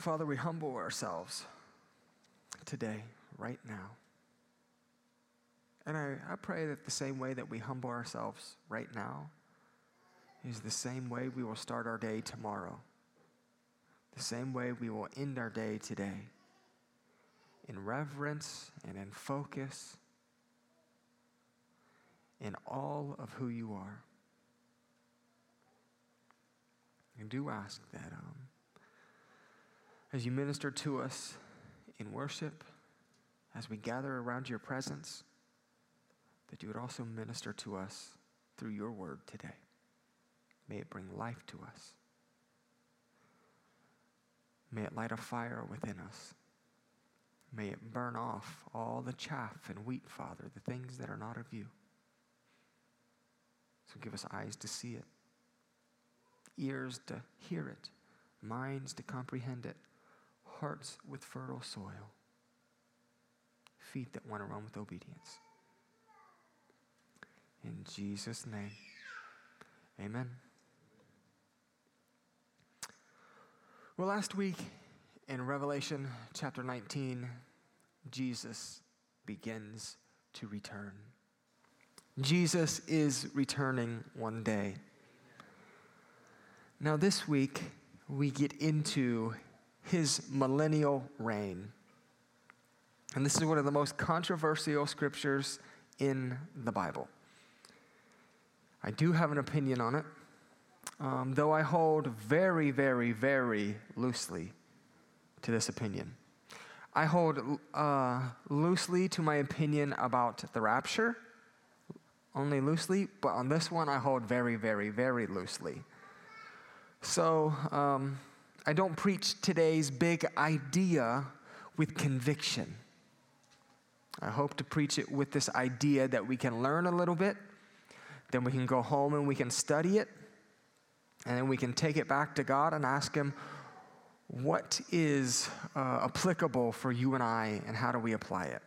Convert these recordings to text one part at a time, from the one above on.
Father, we humble ourselves today, right now. And I, I pray that the same way that we humble ourselves right now is the same way we will start our day tomorrow, the same way we will end our day today in reverence and in focus in all of who you are. And do ask that um, as you minister to us in worship, as we gather around your presence, that you would also minister to us through your word today. May it bring life to us. May it light a fire within us. May it burn off all the chaff and wheat, Father, the things that are not of you. So give us eyes to see it, ears to hear it, minds to comprehend it, hearts with fertile soil, feet that want to run with obedience. In Jesus' name, amen. Well, last week in Revelation chapter 19, Jesus begins to return. Jesus is returning one day. Now, this week, we get into his millennial reign. And this is one of the most controversial scriptures in the Bible. I do have an opinion on it, um, though I hold very, very, very loosely to this opinion. I hold uh, loosely to my opinion about the rapture, only loosely, but on this one I hold very, very, very loosely. So um, I don't preach today's big idea with conviction. I hope to preach it with this idea that we can learn a little bit then we can go home and we can study it. And then we can take it back to God and ask Him, what is uh, applicable for you and I, and how do we apply it?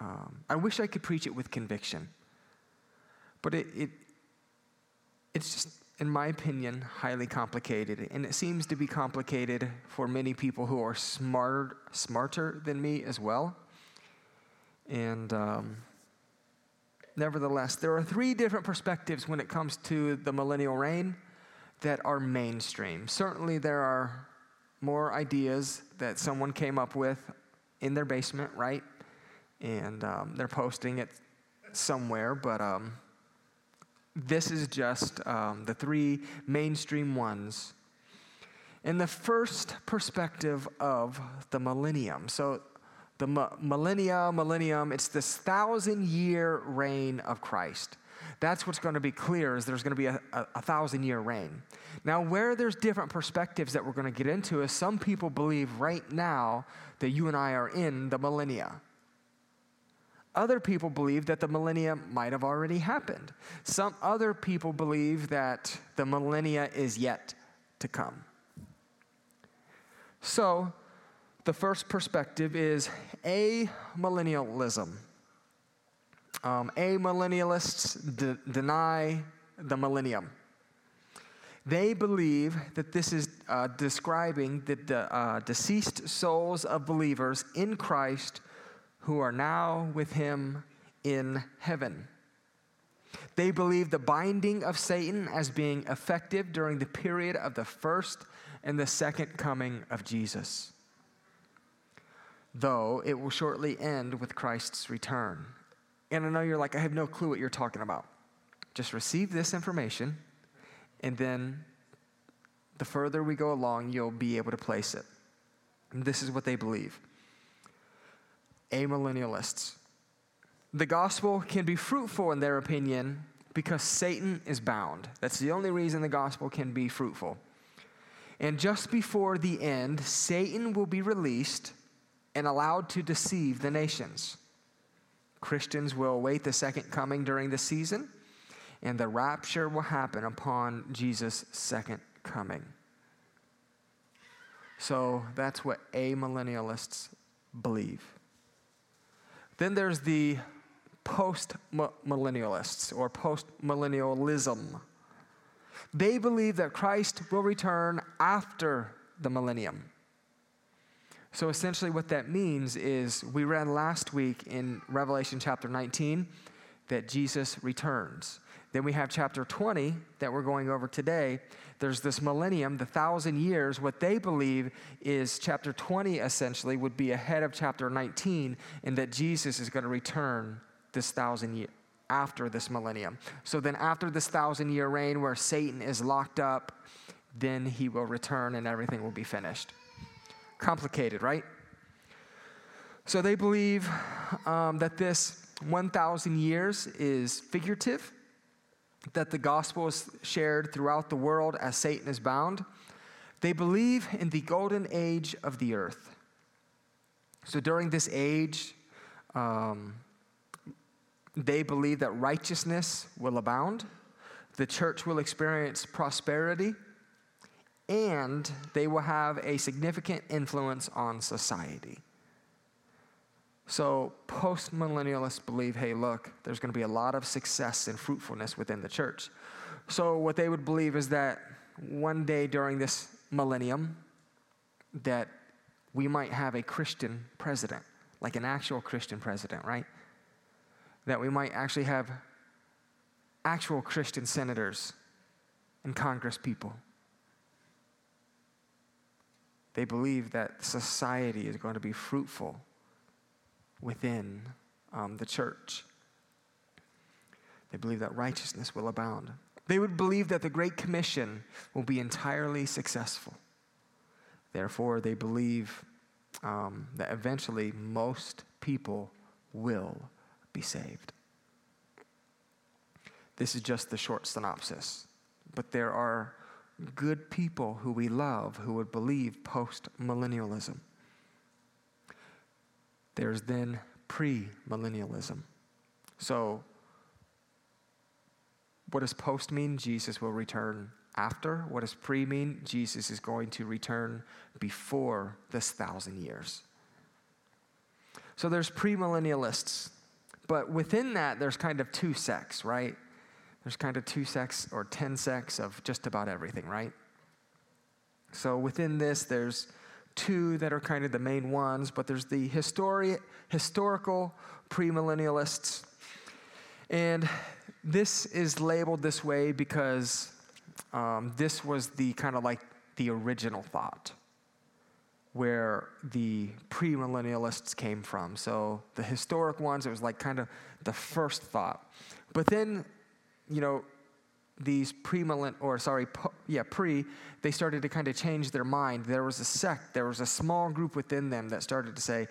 Um, I wish I could preach it with conviction, but it, it, it's just, in my opinion, highly complicated. And it seems to be complicated for many people who are smarter, smarter than me as well. And um, nevertheless, there are three different perspectives when it comes to the millennial reign that are mainstream. Certainly, there are more ideas that someone came up with in their basement, right? And um, they're posting it somewhere, but um, this is just um, the three mainstream ones. In the first perspective of the millennium, so the millennia, millennium, it's this thousand year reign of Christ. That's what's going to be clear is there's going to be a, a, a, thousand year reign. Now, where there's different perspectives that we're going to get into is some people believe right now that you and I are in the millennia. Other people believe that the millennia might have already happened. Some other people believe that the millennia is yet to come. So, the first perspective is amillennialism. Um, amillennialists de- deny the millennium. They believe that this is uh, describing the de- uh, deceased souls of believers in Christ who are now with Him in heaven. They believe the binding of Satan as being effective during the period of the first and the second coming of Jesus though it will shortly end with Christ's return. And I know you're like, I have no clue what you're talking about. Just receive this information, and then the further we go along, you'll be able to place it. And this is what they believe amillennialists. The gospel can be fruitful in their opinion because Satan is bound. That's the only reason the gospel can be fruitful. And just before the end, Satan will be released and allowed to deceive the nations. Christians will await the second coming during the season, and the rapture will happen upon Jesus' second coming. So that's what amillennialists believe. Then there's the post millennialists or post millennialism. They believe that Christ will return after the millennium. So essentially, what that means is we read last week in Revelation chapter 19 that Jesus returns. Then we have chapter 20 that we're going over today. There's this millennium, the thousand years. What they believe is chapter 20 essentially would be ahead of chapter 19, and that Jesus is going to return this thousand year after this millennium. So then, after this thousand year reign where Satan is locked up, then he will return and everything will be finished. Complicated, right? So they believe um, that this 1,000 years is figurative, that the gospel is shared throughout the world as Satan is bound. They believe in the golden age of the earth. So during this age, um, they believe that righteousness will abound, the church will experience prosperity, and they will have a significant influence on society. So, postmillennialists believe hey, look, there's going to be a lot of success and fruitfulness within the church. So, what they would believe is that one day during this millennium, that we might have a Christian president, like an actual Christian president, right? That we might actually have actual Christian senators and Congress people they believe that society is going to be fruitful within um, the church. They believe that righteousness will abound. They would believe that the Great Commission will be entirely successful. Therefore, they believe um, that eventually most people will be saved. This is just the short synopsis, but there are good people who we love who would believe post millennialism. There's then pre millennialism. So, what does post mean? Jesus will return after. What does pre mean? Jesus is going to return before this thousand years. So there's premillennialists, but within that, there's kind of two sects, right? there's kind of two sects or 10 sects of just about everything, right? So within this, there's two that are kind of the main ones, but there's the histori- historical premillennialists. And this is labeled this way because um, this was the kind of like the original thought where the premillennialists came from. So the historic ones, it was like kind of the first thought. But then you know, these pre-millenn or sorry, yeah, pre, they started to kind of change their mind. There was a sect, there was a small group within them that started to say,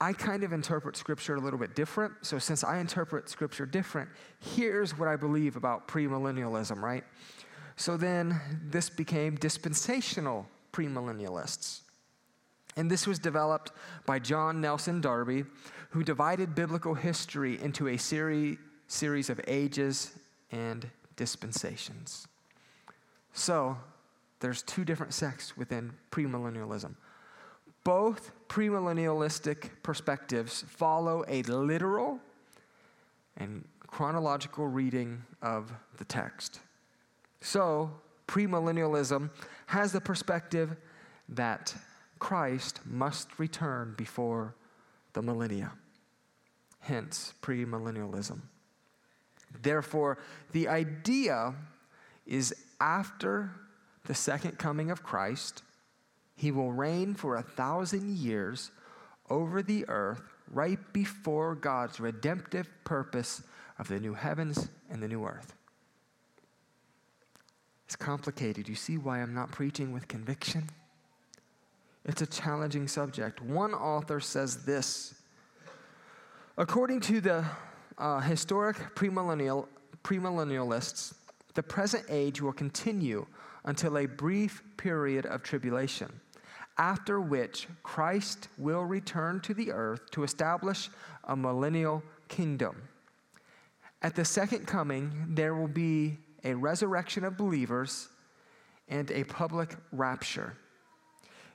I kind of interpret scripture a little bit different. So since I interpret scripture different, here's what I believe about premillennialism, right? So then this became dispensational premillennialists. And this was developed by John Nelson Darby, who divided biblical history into a series series of ages and dispensations. So, there's two different sects within premillennialism. Both premillennialistic perspectives follow a literal and chronological reading of the text. So, premillennialism has the perspective that Christ must return before the millennia. Hence, premillennialism. Therefore, the idea is after the second coming of Christ, he will reign for a thousand years over the earth right before God's redemptive purpose of the new heavens and the new earth. It's complicated. You see why I'm not preaching with conviction? It's a challenging subject. One author says this According to the uh, historic premillennial, premillennialists, the present age will continue until a brief period of tribulation, after which Christ will return to the earth to establish a millennial kingdom. At the second coming, there will be a resurrection of believers and a public rapture.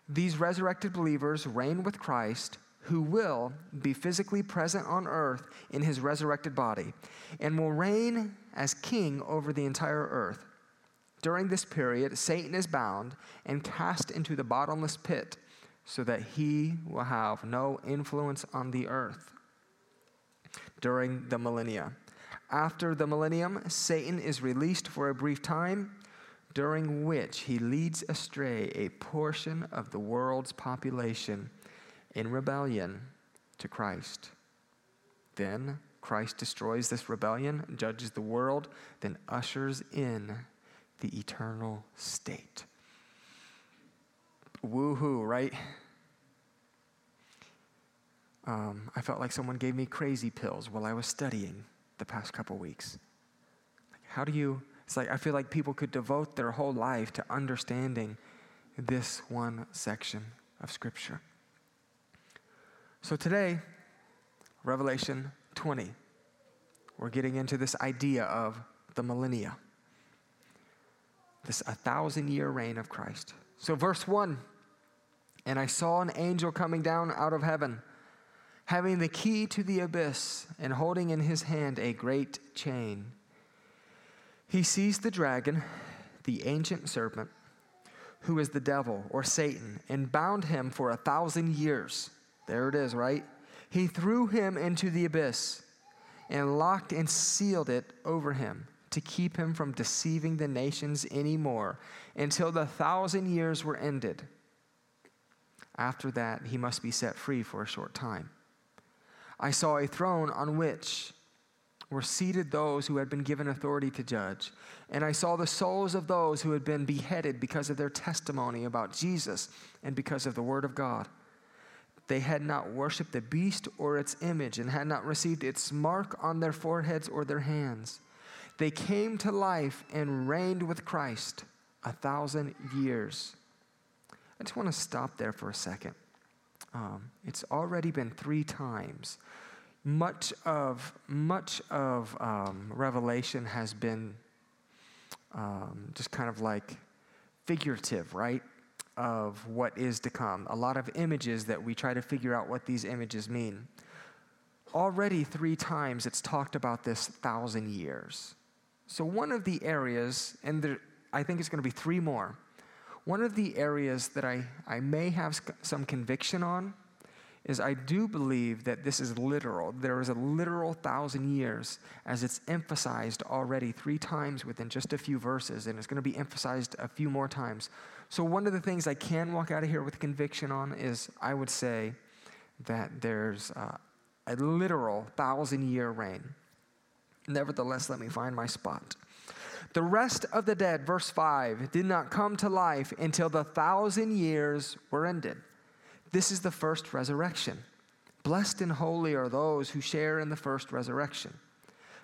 These resurrected believers reign with Christ who will be physically present on earth in his resurrected body and will reign as king over the entire earth. During this period, Satan is bound and cast into the bottomless pit so that he will have no influence on the earth during the millennia. After the millennium, Satan is released for a brief time, during which he leads astray a portion of the world's population in rebellion to Christ. Then Christ destroys this rebellion, judges the world, then ushers in the eternal state. Woohoo, right? Um, I felt like someone gave me crazy pills while I was studying the past couple weeks. How do you, it's like I feel like people could devote their whole life to understanding this one section of Scripture. So today, Revelation 20, we're getting into this idea of the millennia, this a thousand year reign of Christ. So, verse 1 And I saw an angel coming down out of heaven, having the key to the abyss, and holding in his hand a great chain. He seized the dragon, the ancient serpent, who is the devil or Satan, and bound him for a thousand years. There it is, right? He threw him into the abyss and locked and sealed it over him to keep him from deceiving the nations anymore until the thousand years were ended. After that, he must be set free for a short time. I saw a throne on which were seated those who had been given authority to judge. And I saw the souls of those who had been beheaded because of their testimony about Jesus and because of the word of God. They had not worshiped the beast or its image and had not received its mark on their foreheads or their hands. They came to life and reigned with Christ a thousand years. I just want to stop there for a second. Um, it's already been three times. Much of much of um, Revelation has been um, just kind of like figurative, right? Of what is to come. A lot of images that we try to figure out what these images mean. Already three times it's talked about this thousand years. So, one of the areas, and there, I think it's going to be three more, one of the areas that I, I may have some conviction on is I do believe that this is literal. There is a literal thousand years, as it's emphasized already three times within just a few verses, and it's going to be emphasized a few more times. So, one of the things I can walk out of here with conviction on is I would say that there's uh, a literal thousand year reign. Nevertheless, let me find my spot. The rest of the dead, verse 5, did not come to life until the thousand years were ended. This is the first resurrection. Blessed and holy are those who share in the first resurrection.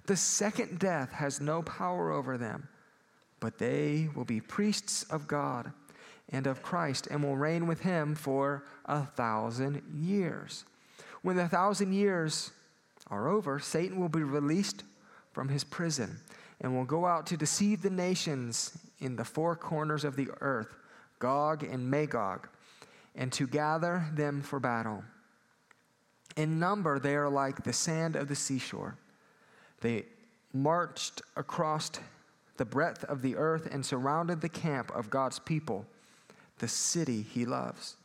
The second death has no power over them, but they will be priests of God and of Christ and will reign with him for a thousand years. When the thousand years are over, Satan will be released from his prison and will go out to deceive the nations in the four corners of the earth, Gog and Magog, and to gather them for battle. In number, they are like the sand of the seashore. They marched across the breadth of the earth and surrounded the camp of God's people, the city he loves.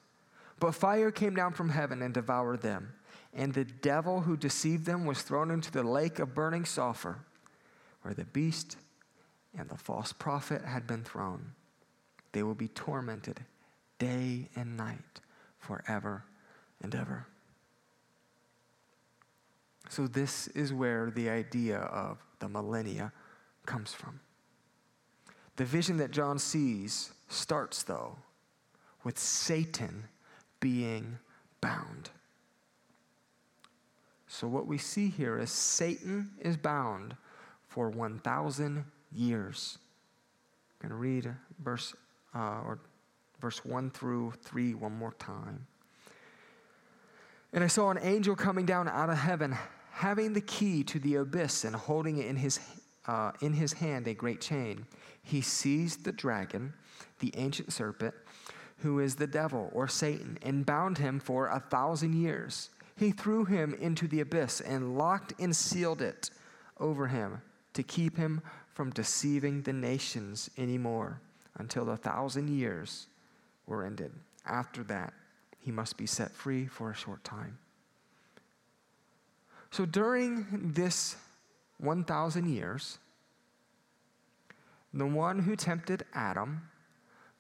But fire came down from heaven and devoured them and the devil who deceived them was thrown into the lake of burning sulfur, where the beast and the false prophet had been thrown. They will be tormented day and night forever and ever. So, this is where the idea of the millennia comes from. The vision that John sees starts, though, with Satan being bound. So, what we see here is Satan is bound for 1,000 years. I'm going to read verse, uh, or verse 1 through 3 one more time. And I saw an angel coming down out of heaven, having the key to the abyss and holding in his, uh, in his hand a great chain. He seized the dragon, the ancient serpent, who is the devil or Satan, and bound him for a thousand years he threw him into the abyss and locked and sealed it over him to keep him from deceiving the nations anymore until a thousand years were ended. After that, he must be set free for a short time. So during this 1,000 years, the one who tempted Adam,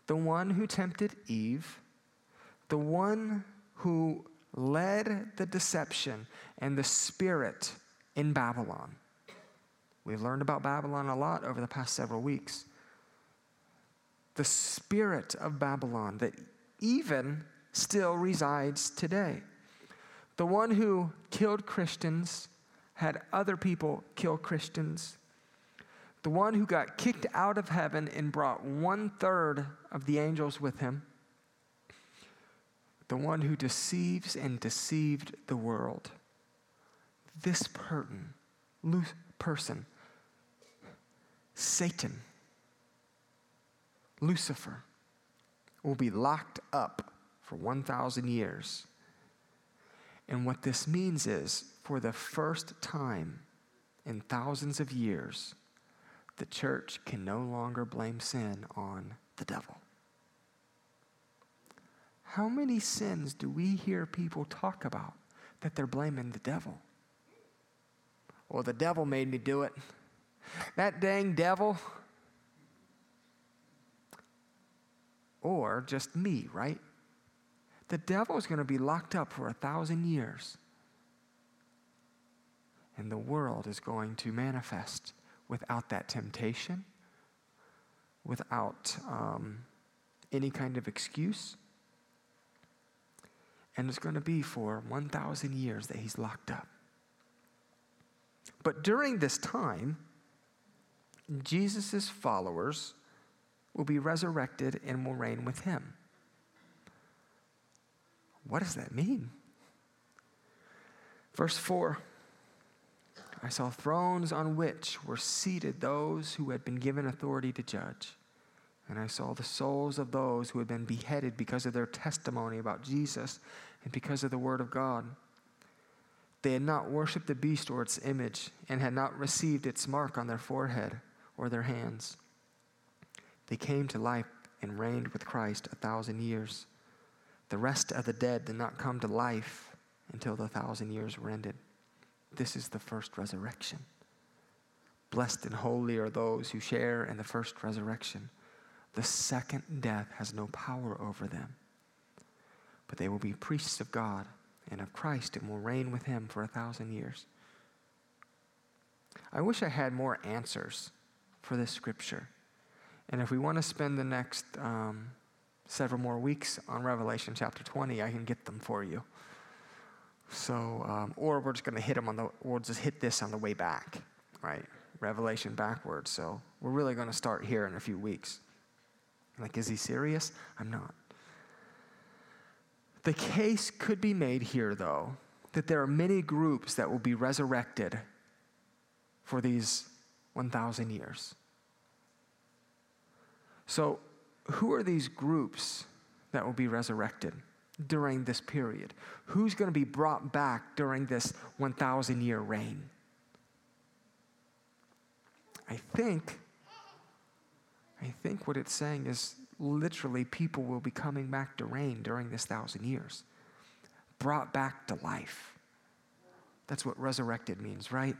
the one who tempted Eve, the one who led the deception and the spirit in Babylon. We've learned about Babylon a lot over the past several weeks. The spirit of Babylon that even still resides today. The one who killed Christians, had other people kill Christians. The one who got kicked out of heaven and brought one third of the angels with him. The one who deceives and deceived the world. This person, loose person, Satan, Lucifer, will be locked up for 1,000 years. And what this means is, for the first time in thousands of years, the church can no longer blame sin on the devil. How many sins do we hear people talk about that they're blaming the devil? Well, the devil made me do it. That dang devil. Or just me, right? the devil is going to be locked up for a thousand years. And the world is going to manifest without that temptation, without um, any kind of excuse. And it's going to be for 1,000 years that he's locked up. But during this time, Jesus' followers will be resurrected and will reign with him. What does that mean? Verse 4 I saw thrones on which were seated those who had been given authority to judge. And I saw the souls of those who had been beheaded because of their testimony about Jesus and because of the word of God. They had not worshiped the beast or its image and had not received its mark on their forehead or their hands. They came to life and reigned with Christ a thousand years. The rest of the dead did not come to life until the thousand years were ended. This is the first resurrection. Blessed and holy are those who share in the first resurrection. The second death has no power over them, but they will be priests of God and of Christ and will reign with him for a thousand years. I wish I had more answers for this scripture. And if we want to spend the next um, several more weeks on Revelation chapter 20, I can get them for you. So, um, or we're just going to hit them on the, we'll just hit this on the way back, right? Revelation backwards. So, we're really going to start here in a few weeks. Like, is he serious? I'm not. The case could be made here, though, that there are many groups that will be resurrected for these 1,000 years. So, who are these groups that will be resurrected during this period? Who's going to be brought back during this 1,000 year reign? I think, I think what it's saying is literally people will be coming back to reign during this thousand years, brought back to life. That's what resurrected means, right?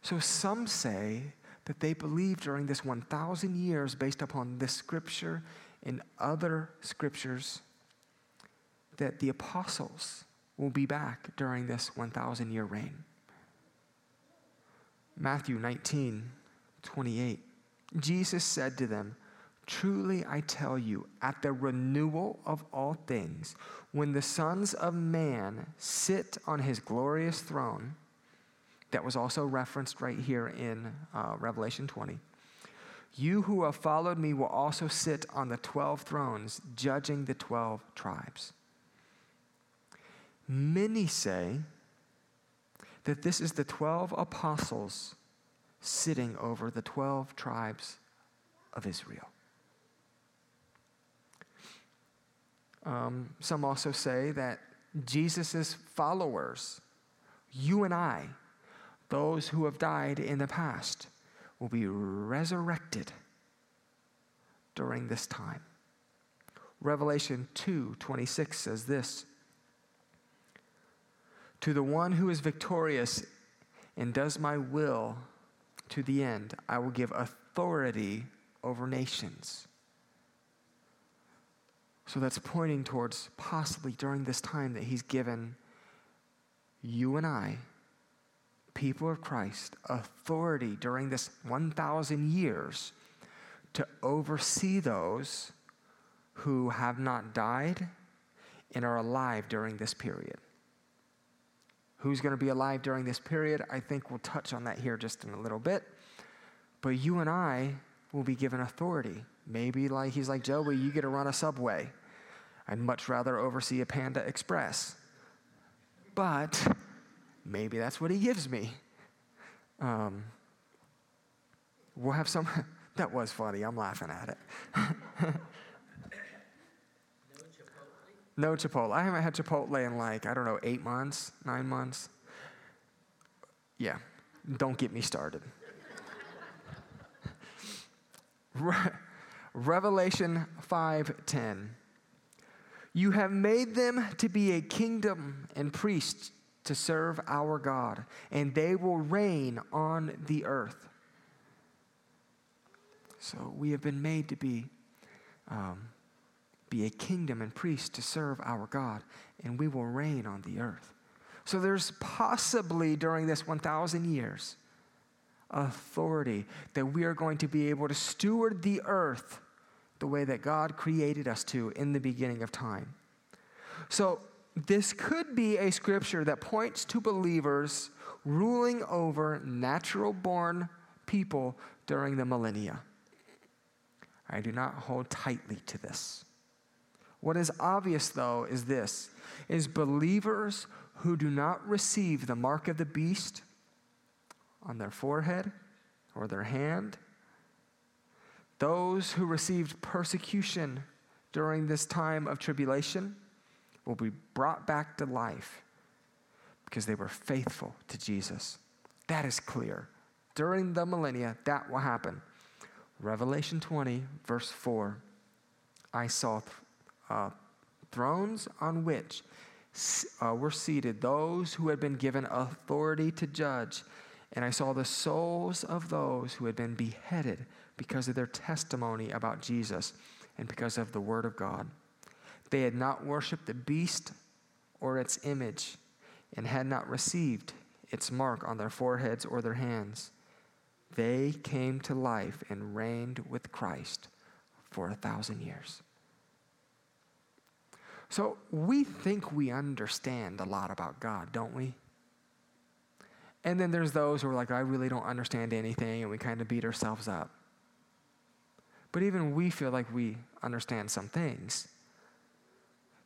So some say that they believed during this 1,000 years, based upon this scripture and other scriptures, that the apostles will be back during this 1,000 year reign. Matthew 19, 28. Jesus said to them, Truly I tell you, at the renewal of all things, when the sons of man sit on his glorious throne, that was also referenced right here in uh, Revelation 20. You who have followed me will also sit on the 12 thrones, judging the 12 tribes. Many say that this is the 12 apostles sitting over the 12 tribes of Israel. Um, some also say that Jesus' followers, you and I, those who have died in the past will be resurrected during this time. Revelation 2:26 says this To the one who is victorious and does my will to the end, I will give authority over nations. So that's pointing towards possibly during this time that he's given you and I, people of Christ, authority during this 1,000 years to oversee those who have not died and are alive during this period. Who's going to be alive during this period? I think we'll touch on that here just in a little bit. But you and I will be given authority. Maybe like he's like Joey, you get to run a subway. I'd much rather oversee a Panda Express. But maybe that's what he gives me. Um, we'll have some. that was funny. I'm laughing at it. No Chipotle. I haven't had Chipotle in like, I don't know, eight months, nine months. Yeah, don't get me started. Re- Revelation 5:10. You have made them to be a kingdom and priests to serve our God, and they will reign on the earth. So we have been made to be um, be a kingdom and priest to serve our God, and we will reign on the earth. So there's possibly during this 1,000 years authority that we are going to be able to steward the earth the way that God created us to in the beginning of time. So this could be a scripture that points to believers ruling over natural born people during the millennia. I do not hold tightly to this. What is obvious, though, is this is believers who do not receive the mark of the beast on their forehead or their hand, those who received persecution during this time of tribulation will be brought back to life because they were faithful to Jesus. That is clear. During the millennia, that will happen. Revelation 20, verse 4 I saw uh, thrones on which uh, were seated those who had been given authority to judge. And I saw the souls of those who had been beheaded because of their testimony about Jesus and because of the word of God. They had not worshiped the beast or its image and had not received its mark on their foreheads or their hands. They came to life and reigned with Christ for a thousand years. So we think we understand a lot about God, don't we? And then there's those who are like, I really don't understand anything, and we kind of beat ourselves up. But even we feel like we understand some things.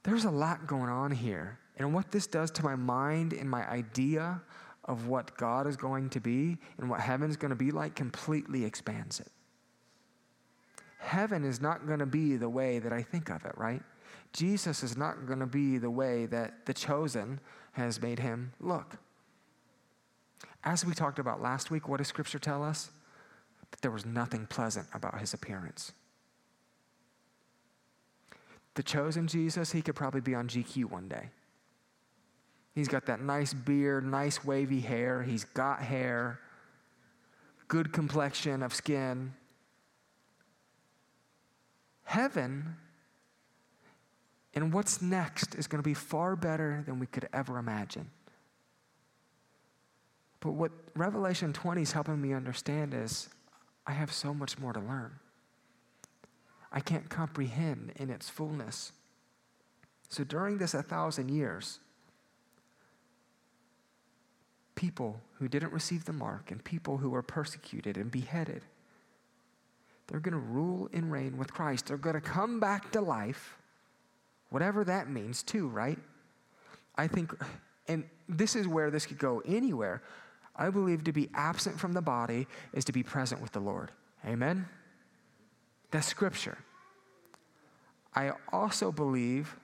There's a lot going on here. And what this does to my mind and my idea of what God is going to be and what heaven's going to be like completely expands it. Heaven is not going to be the way that I think of it, right? Jesus is not going to be the way that the chosen has made him look. As we talked about last week, what does Scripture tell us? That there was nothing pleasant about his appearance. The chosen Jesus, he could probably be on GQ one day. He's got that nice beard, nice wavy hair, he's got hair, good complexion of skin. Heaven and what's next is going to be far better than we could ever imagine. But what Revelation 20 is helping me understand is I have so much more to learn. I can't comprehend in its fullness. So during this a thousand years, people who didn't receive the mark and people who were persecuted and beheaded, they're going to rule and reign with Christ. They're going to come back to life whatever that means, too, right? I think, and this is where this could go anywhere. I believe to be absent from the body is to be present with the Lord. Amen? That's scripture. I also believe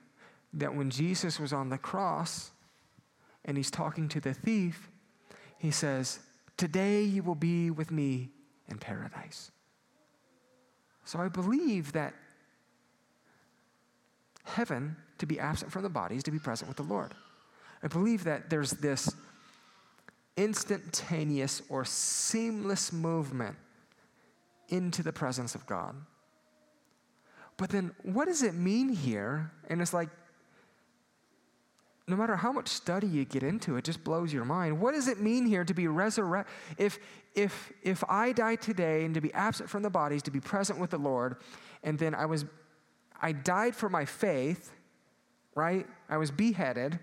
that when Jesus was on the cross and he's talking to the thief, he says, Today you will be with me in paradise. So I believe that heaven to be absent from the bodies, to be present with the Lord. I believe that there's this instantaneous or seamless movement into the presence of God. But then, what does it mean here? And it's like, no matter how much study you get into, it just blows your mind. What does it mean here to be resurrected? If, if, if I die today and to be absent from the bodies, to be present with the Lord, and then I was, I died for my faith, right? I was beheaded.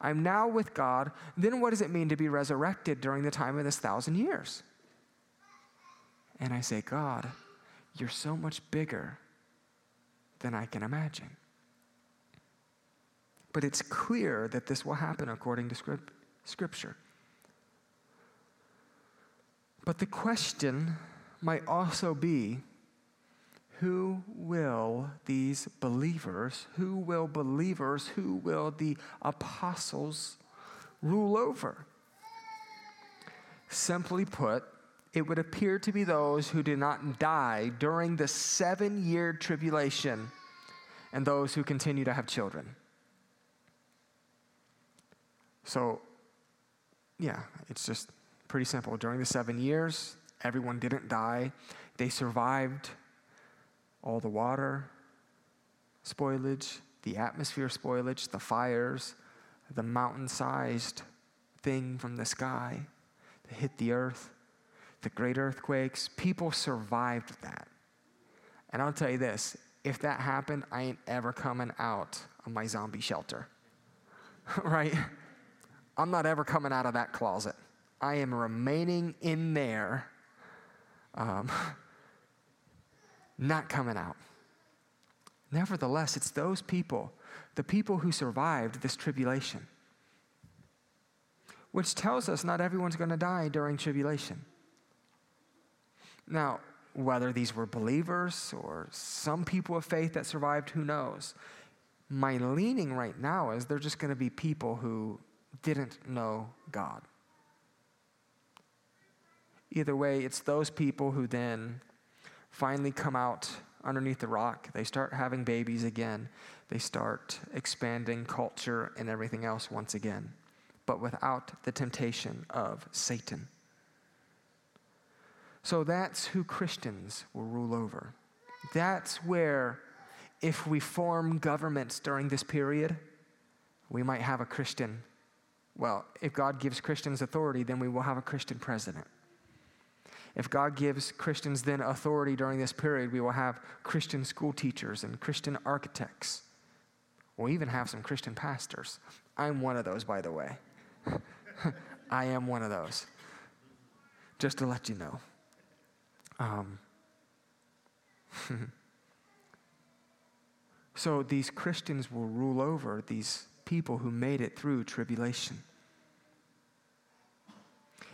I'm now with God. Then what does it mean to be resurrected during the time of this thousand years? And I say, God, you're so much bigger than I can imagine. But it's clear that this will happen according to script, Scripture. But the question might also be who will these believers, who will believers, who will the apostles rule over? Simply put, it would appear to be those who did not die during the seven year tribulation and those who continue to have children. So, yeah, it's just pretty simple. During the seven years, everyone didn't die, they survived all the water spoilage, the atmosphere spoilage, the fires, the mountain sized thing from the sky that hit the earth, the great earthquakes. People survived that. And I'll tell you this if that happened, I ain't ever coming out of my zombie shelter. right? I'm not ever coming out of that closet. I am remaining in there, um, not coming out. Nevertheless, it's those people, the people who survived this tribulation, which tells us not everyone's going to die during tribulation. Now, whether these were believers or some people of faith that survived, who knows? My leaning right now is they're just going to be people who didn't know God. Either way, it's those people who then finally come out underneath the rock. They start having babies again. They start expanding culture and everything else once again, but without the temptation of Satan. So that's who Christians will rule over. That's where, if we form governments during this period, we might have a Christian well, if God gives Christians authority, then we will have a Christian president. If God gives Christians then authority during this period, we will have Christian school teachers and Christian architects. We'll even have some Christian pastors. I'm one of those, by the way. I am one of those. Just to let you know. Um, so these Christians will rule over these people who made it through tribulation.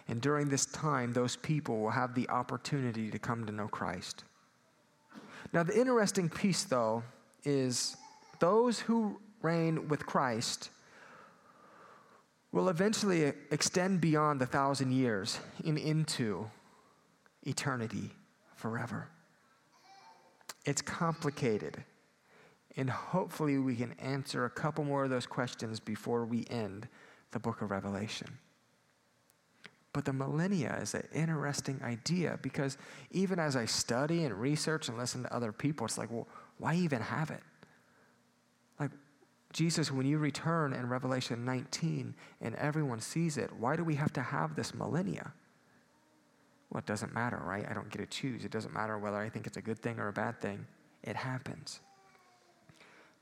And during this time, those people will have the opportunity to come to know Christ. Now, the interesting piece, though, is those who reign with Christ will eventually extend beyond the thousand years and into eternity forever. It's complicated. And hopefully, we can answer a couple more of those questions before we end the book of Revelation. But the millennia is an interesting idea because even as I study and research and listen to other people, it's like, well, why even have it? Like, Jesus, when you return in Revelation 19 and everyone sees it, why do we have to have this millennia? Well, it doesn't matter, right? I don't get to choose. It doesn't matter whether I think it's a good thing or a bad thing. It happens.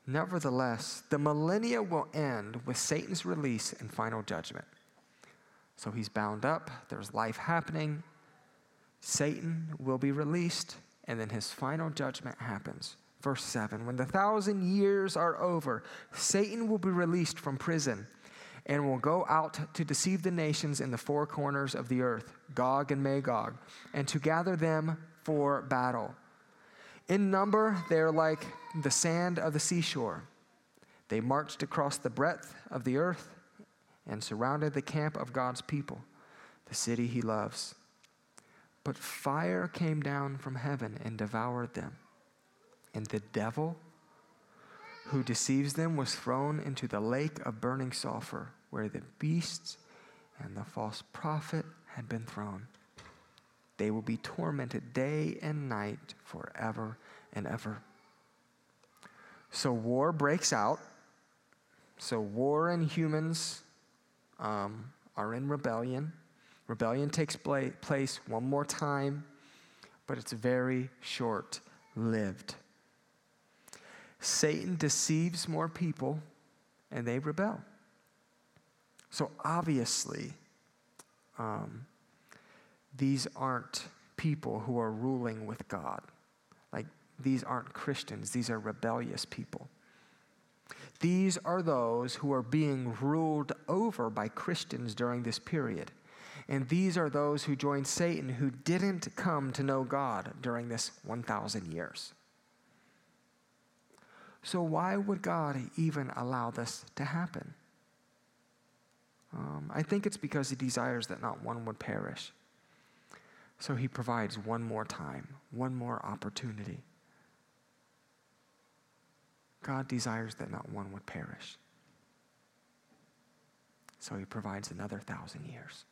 Nevertheless, the millennia will end with Satan's release and final judgment. So he's bound up, there's life happening. Satan will be released, and then his final judgment happens. Verse 7 When the thousand years are over, Satan will be released from prison and will go out to deceive the nations in the four corners of the earth, Gog and Magog, and to gather them for battle. In number, they are like the sand of the seashore. They marched across the breadth of the earth and surrounded the camp of God's people, the city he loves. But fire came down from heaven and devoured them. And the devil who deceives them was thrown into the lake of burning sulfur, where the beasts and the false prophet had been thrown. They will be tormented day and night forever and ever. So war breaks out. So war and humans um, are in rebellion. Rebellion takes place one more time, but it's very short lived. Satan deceives more people and they rebel. So obviously, um, these aren't people who are ruling with God. Like, these aren't Christians, these are rebellious people. These are those who are being ruled over by Christians during this period. And these are those who joined Satan who didn't come to know God during this 1,000 years. So, why would God even allow this to happen? Um, I think it's because he desires that not one would perish. So he provides one more time, one more opportunity. God desires that not one would perish. So he provides another thousand years.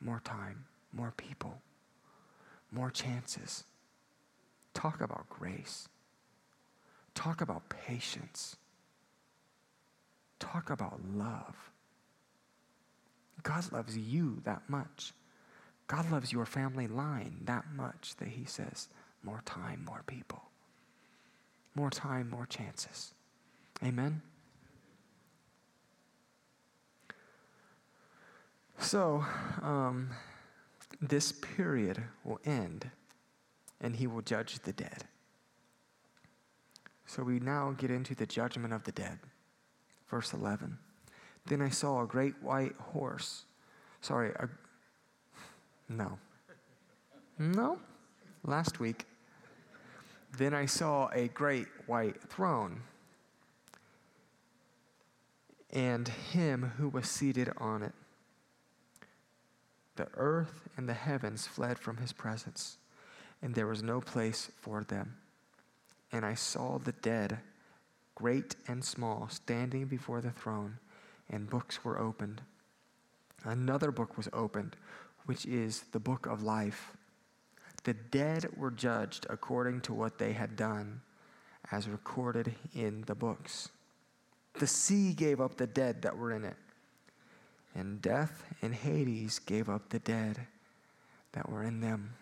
More time, more people, more chances. Talk about grace. Talk about patience. Talk about love. God loves you that much. God loves your family line that much that He says, more time, more people. More time, more chances. Amen? So, um, this period will end and he will judge the dead. So we now get into the judgment of the dead. Verse 11. Then I saw a great white horse. Sorry, a, no. No? Last week. Then I saw a great white throne and him who was seated on it. The earth and the heavens fled from his presence, and there was no place for them. And I saw the dead, great and small, standing before the throne, and books were opened. Another book was opened which is the book of life. The dead were judged according to what they had done, as recorded in the books. The sea gave up the dead that were in it, and death and Hades gave up the dead that were in them.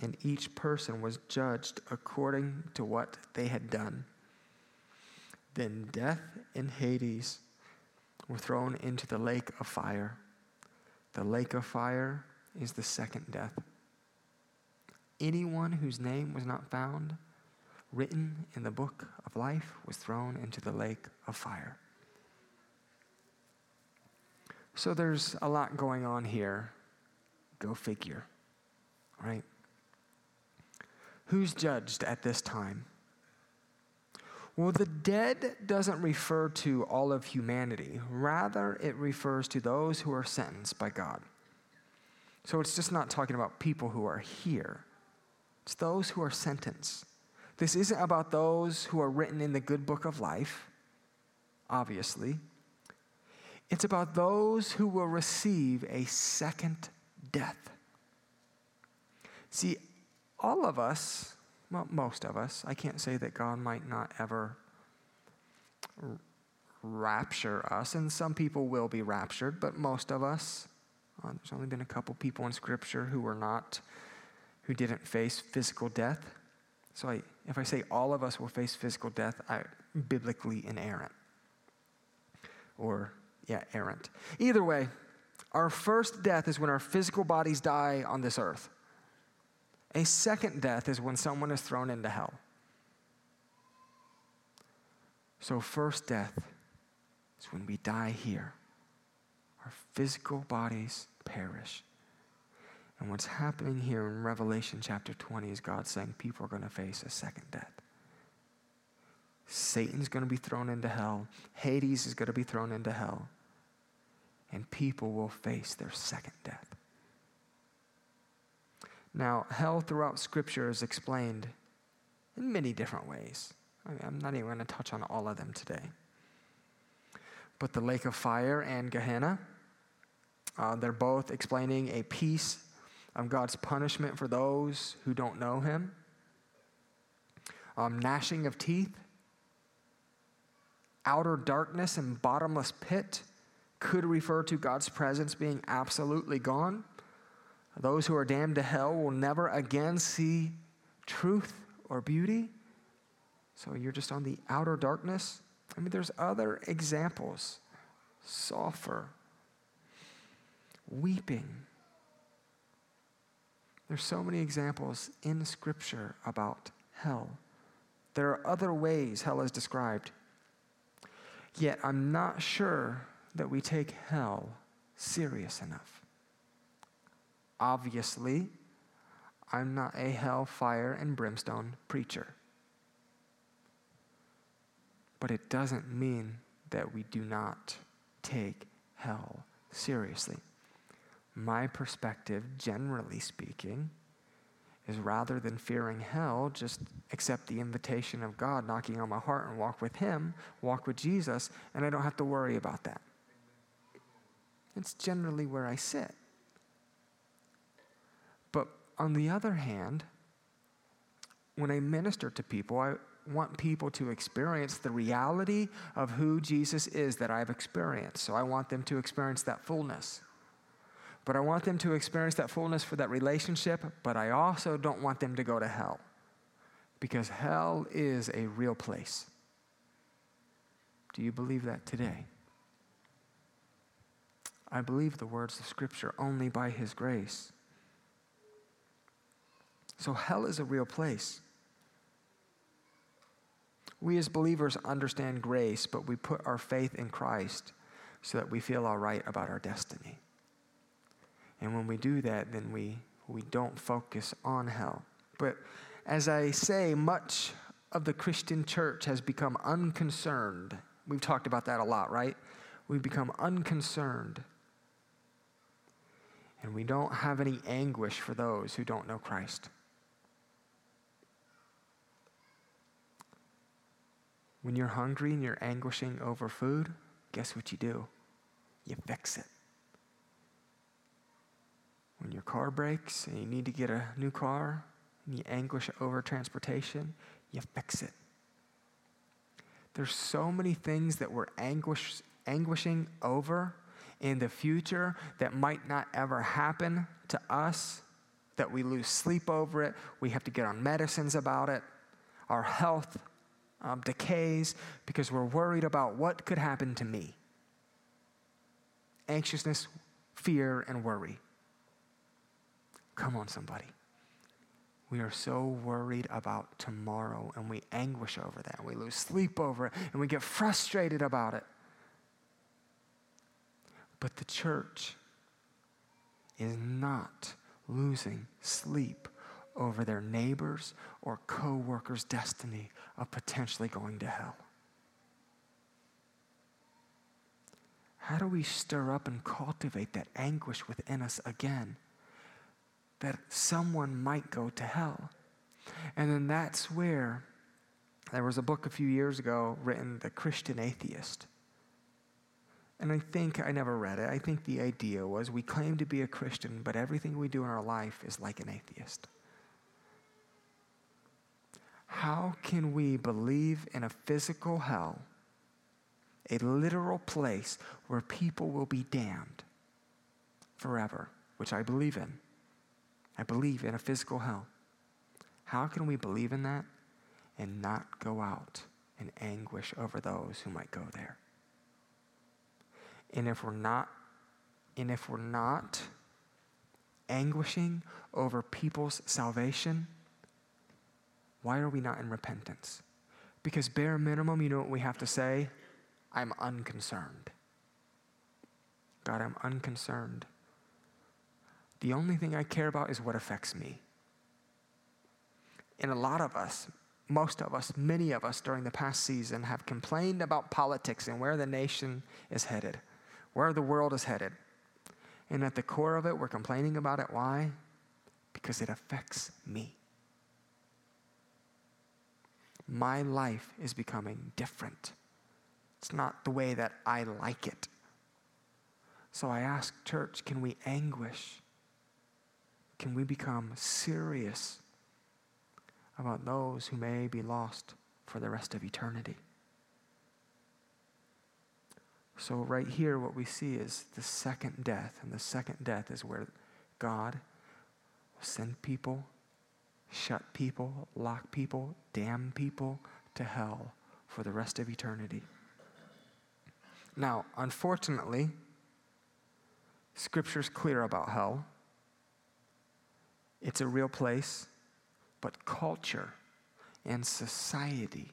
And each person was judged according to what they had done. Then death and Hades were thrown into the lake of fire. The lake of fire is the second death. Anyone whose name was not found written in the book of life was thrown into the lake of fire. So there's a lot going on here. Go figure, right? Who's judged at this time? Well, the dead doesn't refer to all of humanity. Rather, it refers to those who are sentenced by God. So it's just not talking about people who are here, it's those who are sentenced. This isn't about those who are written in the good book of life, obviously. It's about those who will receive a second death. See, all of us well, most of us. I can't say that God might not ever rapture us, and some people will be raptured, but most of us, uh, there's only been a couple people in Scripture who were not, who didn't face physical death. So I, if I say all of us will face physical death, I biblically inerrant. Or, yeah, errant. Either way, our first death is when our physical bodies die on this earth. A second death is when someone is thrown into hell. So, first death is when we die here. Our physical bodies perish. And what's happening here in Revelation chapter 20 is God saying people are going to face a second death. Satan's going to be thrown into hell, Hades is going to be thrown into hell, and people will face their second death. Now, hell throughout Scripture is explained in many different ways. I mean, I'm not even going to touch on all of them today. But the lake of fire and Gehenna, uh, they're both explaining a piece of God's punishment for those who don't know Him. Um, gnashing of teeth, outer darkness, and bottomless pit could refer to God's presence being absolutely gone. Those who are damned to hell will never again see truth or beauty. So you're just on the outer darkness. I mean, there's other examples sulfur, weeping. There's so many examples in Scripture about hell. There are other ways hell is described. Yet I'm not sure that we take hell serious enough. Obviously, I'm not a hell, fire, and brimstone preacher. But it doesn't mean that we do not take hell seriously. My perspective, generally speaking, is rather than fearing hell, just accept the invitation of God knocking on my heart and walk with Him, walk with Jesus, and I don't have to worry about that. It's generally where I sit. On the other hand, when I minister to people, I want people to experience the reality of who Jesus is that I've experienced. So I want them to experience that fullness. But I want them to experience that fullness for that relationship, but I also don't want them to go to hell. Because hell is a real place. Do you believe that today? I believe the words of Scripture only by His grace. So, hell is a real place. We as believers understand grace, but we put our faith in Christ so that we feel all right about our destiny. And when we do that, then we, we don't focus on hell. But as I say, much of the Christian church has become unconcerned. We've talked about that a lot, right? We've become unconcerned and we don't have any anguish for those who don't know Christ. When you're hungry and you're anguishing over food, guess what you do? You fix it. When your car breaks and you need to get a new car and you anguish over transportation, you fix it. There's so many things that we're anguish, anguishing over in the future that might not ever happen to us, that we lose sleep over it, we have to get on medicines about it, our health um, decays because we're worried about what could happen to me. Anxiousness, fear, and worry. Come on, somebody. We are so worried about tomorrow and we anguish over that. We lose sleep over it and we get frustrated about it. But the church is not losing sleep over their neighbors or co workers' destiny of potentially going to hell. How do we stir up and cultivate that anguish within us again? That someone might go to hell. And then that's where there was a book a few years ago written, The Christian Atheist. And I think I never read it. I think the idea was we claim to be a Christian, but everything we do in our life is like an atheist. How can we believe in a physical hell, a literal place where people will be damned forever, which I believe in? I believe in a physical hell. How can we believe in that and not go out in anguish over those who might go there? And if we're not, and if we're not anguishing over people's salvation, why are we not in repentance? Because bare minimum, you know what we have to say? I'm unconcerned. God, I'm unconcerned. The only thing I care about is what affects me. And a lot of us, most of us, many of us during the past season have complained about politics and where the nation is headed where the world is headed. And at the core of it, we're complaining about it. Why? Because it affects me. My life is becoming different. It's not the way that I like it. So I ask, church, can we anguish? Can we become serious about those who may be lost for the rest of eternity? So, right here, what we see is the second death. And the second death is where God will send people, shut people, lock people, damn people to hell for the rest of eternity. Now, unfortunately, Scripture's clear about hell. It's a real place, but culture and society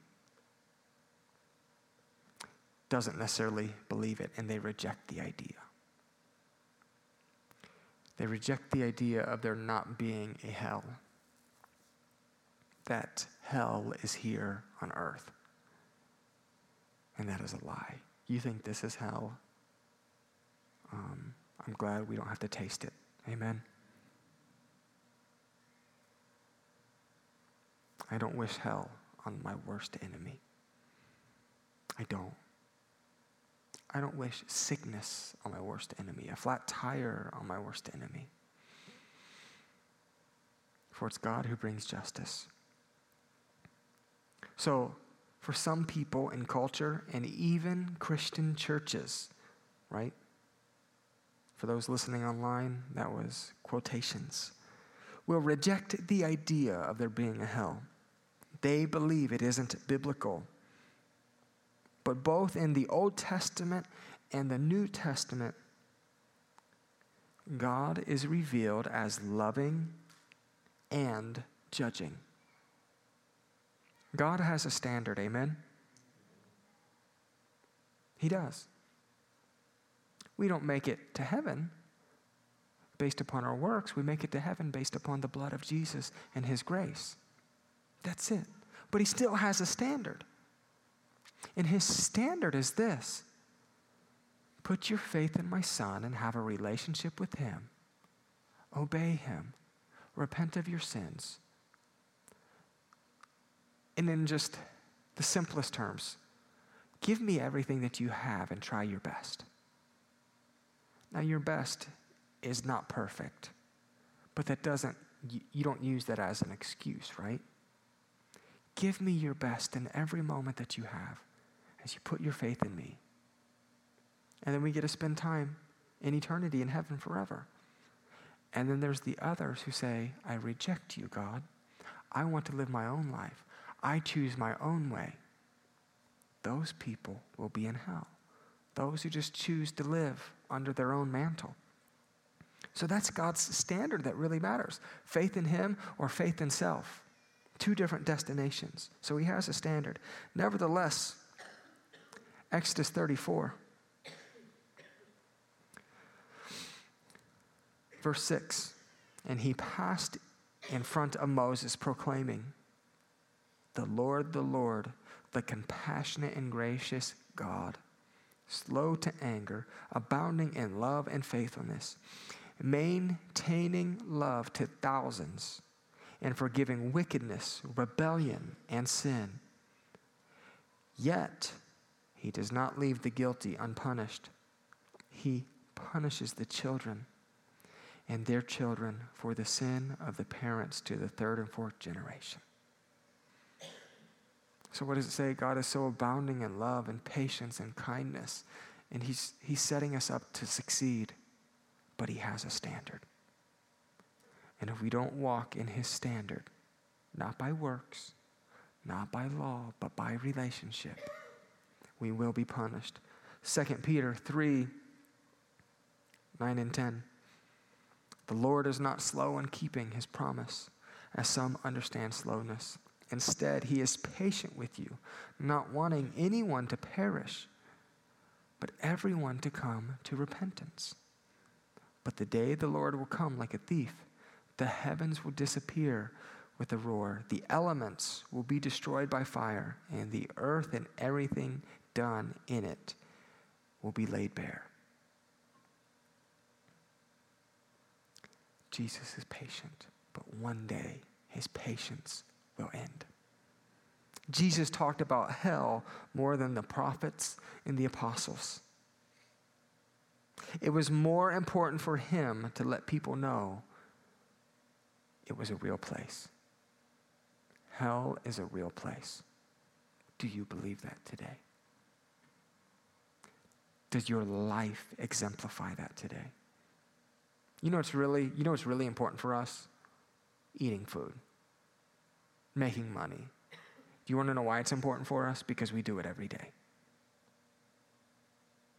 doesn't necessarily believe it, and they reject the idea. They reject the idea of there not being a hell, that hell is here on earth. And that is a lie. You think this is hell? Um, I'm glad we don't have to taste it. Amen. I don't wish hell on my worst enemy. I don't. I don't wish sickness on my worst enemy, a flat tire on my worst enemy. For it's God who brings justice. So, for some people in culture and even Christian churches, right? For those listening online, that was quotations. Will reject the idea of there being a hell. They believe it isn't biblical. But both in the Old Testament and the New Testament, God is revealed as loving and judging. God has a standard, amen? He does. We don't make it to heaven based upon our works, we make it to heaven based upon the blood of Jesus and His grace. That's it. But He still has a standard. And his standard is this put your faith in my son and have a relationship with him, obey him, repent of your sins. And in just the simplest terms, give me everything that you have and try your best. Now, your best is not perfect, but that doesn't, you don't use that as an excuse, right? Give me your best in every moment that you have as you put your faith in me. And then we get to spend time in eternity in heaven forever. And then there's the others who say, I reject you, God. I want to live my own life. I choose my own way. Those people will be in hell. Those who just choose to live under their own mantle. So that's God's standard that really matters faith in Him or faith in self. Two different destinations. So He has a standard. Nevertheless, Exodus 34. Verse 6 And he passed in front of Moses, proclaiming, The Lord, the Lord, the compassionate and gracious God, slow to anger, abounding in love and faithfulness, maintaining love to thousands, and forgiving wickedness, rebellion, and sin. Yet, he does not leave the guilty unpunished. He punishes the children and their children for the sin of the parents to the third and fourth generation. So, what does it say? God is so abounding in love and patience and kindness, and He's, he's setting us up to succeed, but He has a standard. And if we don't walk in His standard, not by works, not by law, but by relationship, we will be punished. 2 Peter 3 9 and 10. The Lord is not slow in keeping his promise, as some understand slowness. Instead, he is patient with you, not wanting anyone to perish, but everyone to come to repentance. But the day the Lord will come like a thief, the heavens will disappear with a roar, the elements will be destroyed by fire, and the earth and everything done in it will be laid bare. Jesus is patient, but one day his patience will end. Jesus talked about hell more than the prophets and the apostles. It was more important for him to let people know it was a real place. Hell is a real place. Do you believe that today? Does your life exemplify that today? You know what's really, you know what's really important for us? Eating food, making money. Do you want to know why it's important for us? Because we do it every day.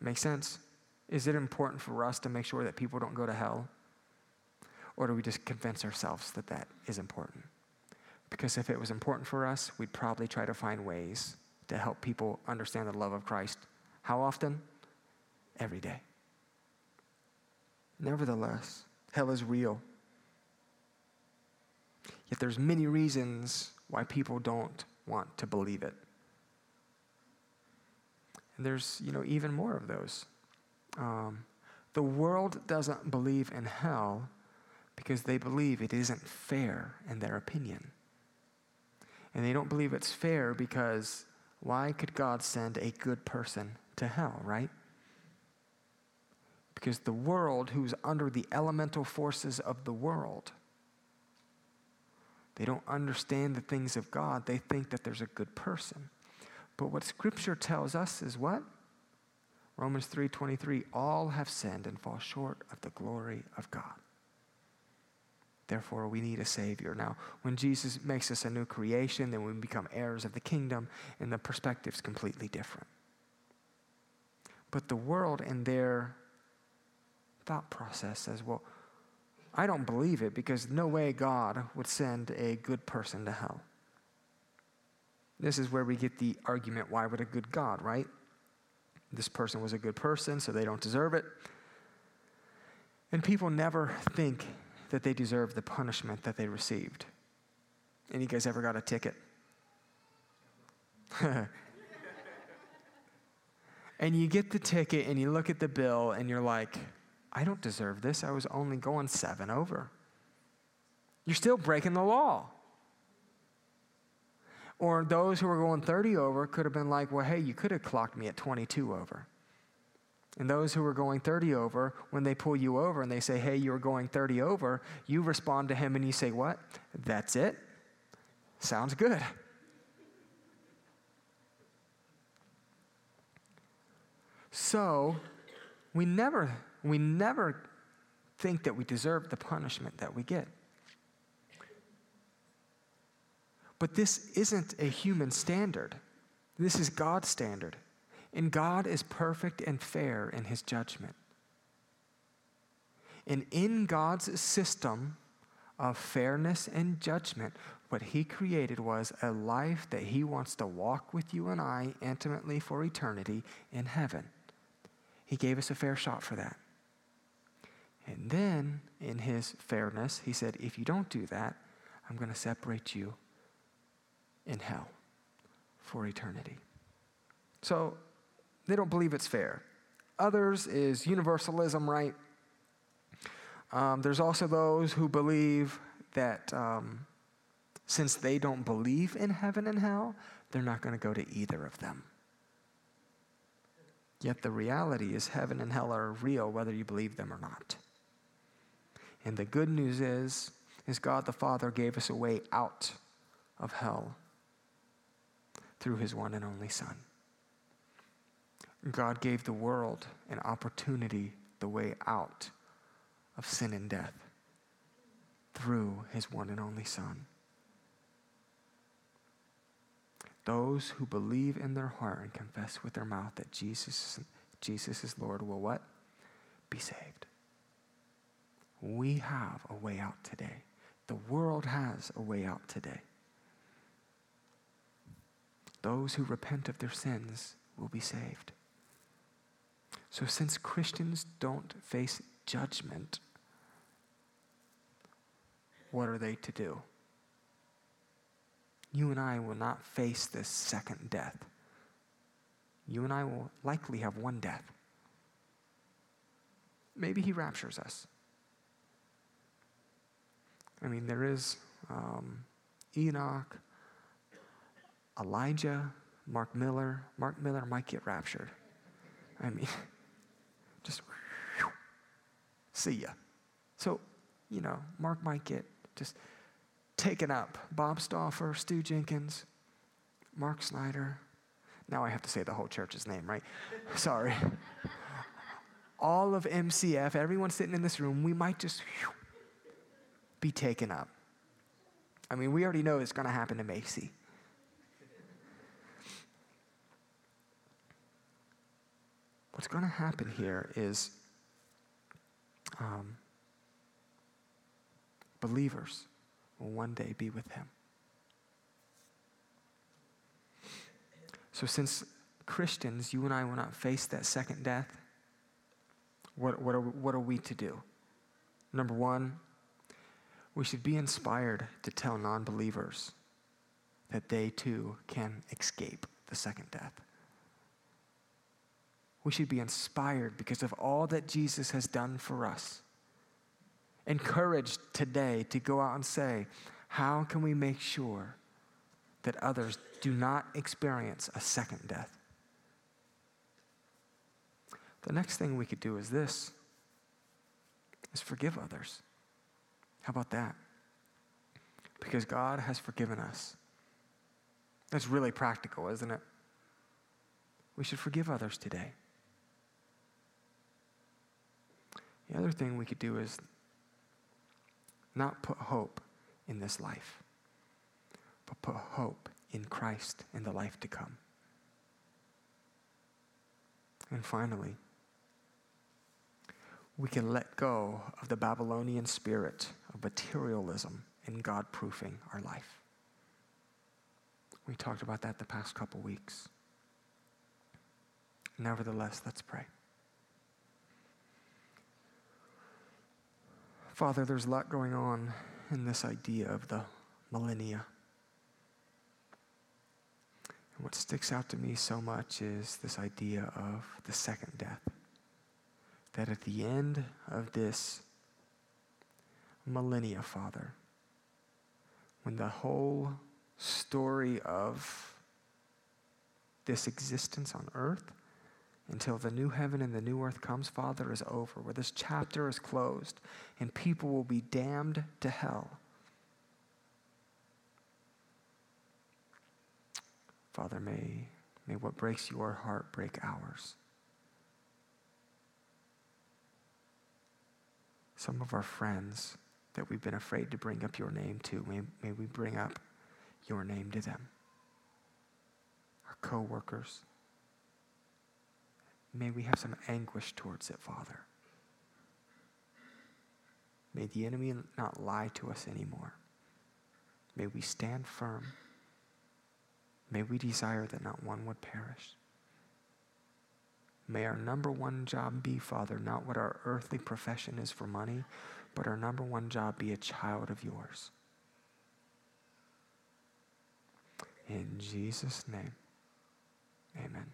Make sense? Is it important for us to make sure that people don't go to hell? Or do we just convince ourselves that that is important? Because if it was important for us, we'd probably try to find ways to help people understand the love of Christ. How often? Every day. Nevertheless, hell is real. Yet there's many reasons why people don't want to believe it. And there's, you know, even more of those. Um, the world doesn't believe in hell because they believe it isn't fair in their opinion. And they don't believe it's fair because why could God send a good person to hell, right? Because the world, who's under the elemental forces of the world, they don't understand the things of God. They think that there's a good person. But what Scripture tells us is what? Romans 3:23 all have sinned and fall short of the glory of God. Therefore, we need a Savior. Now, when Jesus makes us a new creation, then we become heirs of the kingdom, and the perspective's completely different. But the world and their thought process says, well, I don't believe it because no way God would send a good person to hell. This is where we get the argument why would a good God, right? This person was a good person, so they don't deserve it. And people never think that they deserve the punishment that they received. Any guys ever got a ticket? and you get the ticket and you look at the bill and you're like, I don't deserve this. I was only going seven over. You're still breaking the law. Or those who were going 30 over could have been like, well, hey, you could have clocked me at 22 over. And those who were going 30 over, when they pull you over and they say, hey, you're going 30 over, you respond to him and you say, what? That's it? Sounds good. So, we never, we never think that we deserve the punishment that we get. But this isn't a human standard. This is God's standard. And God is perfect and fair in his judgment. And in God's system of fairness and judgment, what he created was a life that he wants to walk with you and I intimately for eternity in heaven. He gave us a fair shot for that. And then, in his fairness, he said, if you don't do that, I'm going to separate you in hell for eternity. So they don't believe it's fair. Others is universalism, right? Um, there's also those who believe that um, since they don't believe in heaven and hell, they're not going to go to either of them. Yet the reality is, heaven and hell are real whether you believe them or not. And the good news is, is God the Father gave us a way out of hell through his one and only Son. God gave the world an opportunity, the way out of sin and death through his one and only Son. Those who believe in their heart and confess with their mouth that Jesus, Jesus is Lord will what? Be saved. We have a way out today. The world has a way out today. Those who repent of their sins will be saved. So, since Christians don't face judgment, what are they to do? You and I will not face this second death. You and I will likely have one death. Maybe he raptures us. I mean, there is um, Enoch, Elijah, Mark Miller. Mark Miller might get raptured. I mean, just see ya. So, you know, Mark might get just taken up. Bob Stauffer, Stu Jenkins, Mark Snyder. Now I have to say the whole church's name, right? Sorry. All of MCF, everyone sitting in this room, we might just be taken up. I mean, we already know it's going to happen to Macy. What's going to happen here is um, believers will one day be with him. So, since Christians, you and I will not face that second death, what, what, are, what are we to do? Number one, we should be inspired to tell non believers that they too can escape the second death. We should be inspired because of all that Jesus has done for us. Encouraged today to go out and say, How can we make sure that others do not experience a second death? The next thing we could do is this is forgive others. How about that? Because God has forgiven us. That's really practical, isn't it? We should forgive others today. The other thing we could do is not put hope in this life, but put hope in Christ in the life to come. And finally, we can let go of the Babylonian spirit materialism and God proofing our life. We talked about that the past couple weeks. Nevertheless, let's pray. Father, there's a lot going on in this idea of the millennia. And what sticks out to me so much is this idea of the second death. That at the end of this millennia, Father, when the whole story of this existence on earth until the new heaven and the new earth comes, Father, is over, where this chapter is closed and people will be damned to hell. Father, may, may what breaks your heart break ours. Some of our friends that we've been afraid to bring up your name to, may, may we bring up your name to them. Our co workers May we have some anguish towards it, Father. May the enemy not lie to us anymore. May we stand firm. May we desire that not one would perish. May our number one job be, Father, not what our earthly profession is for money, but our number one job be a child of yours. In Jesus' name, amen.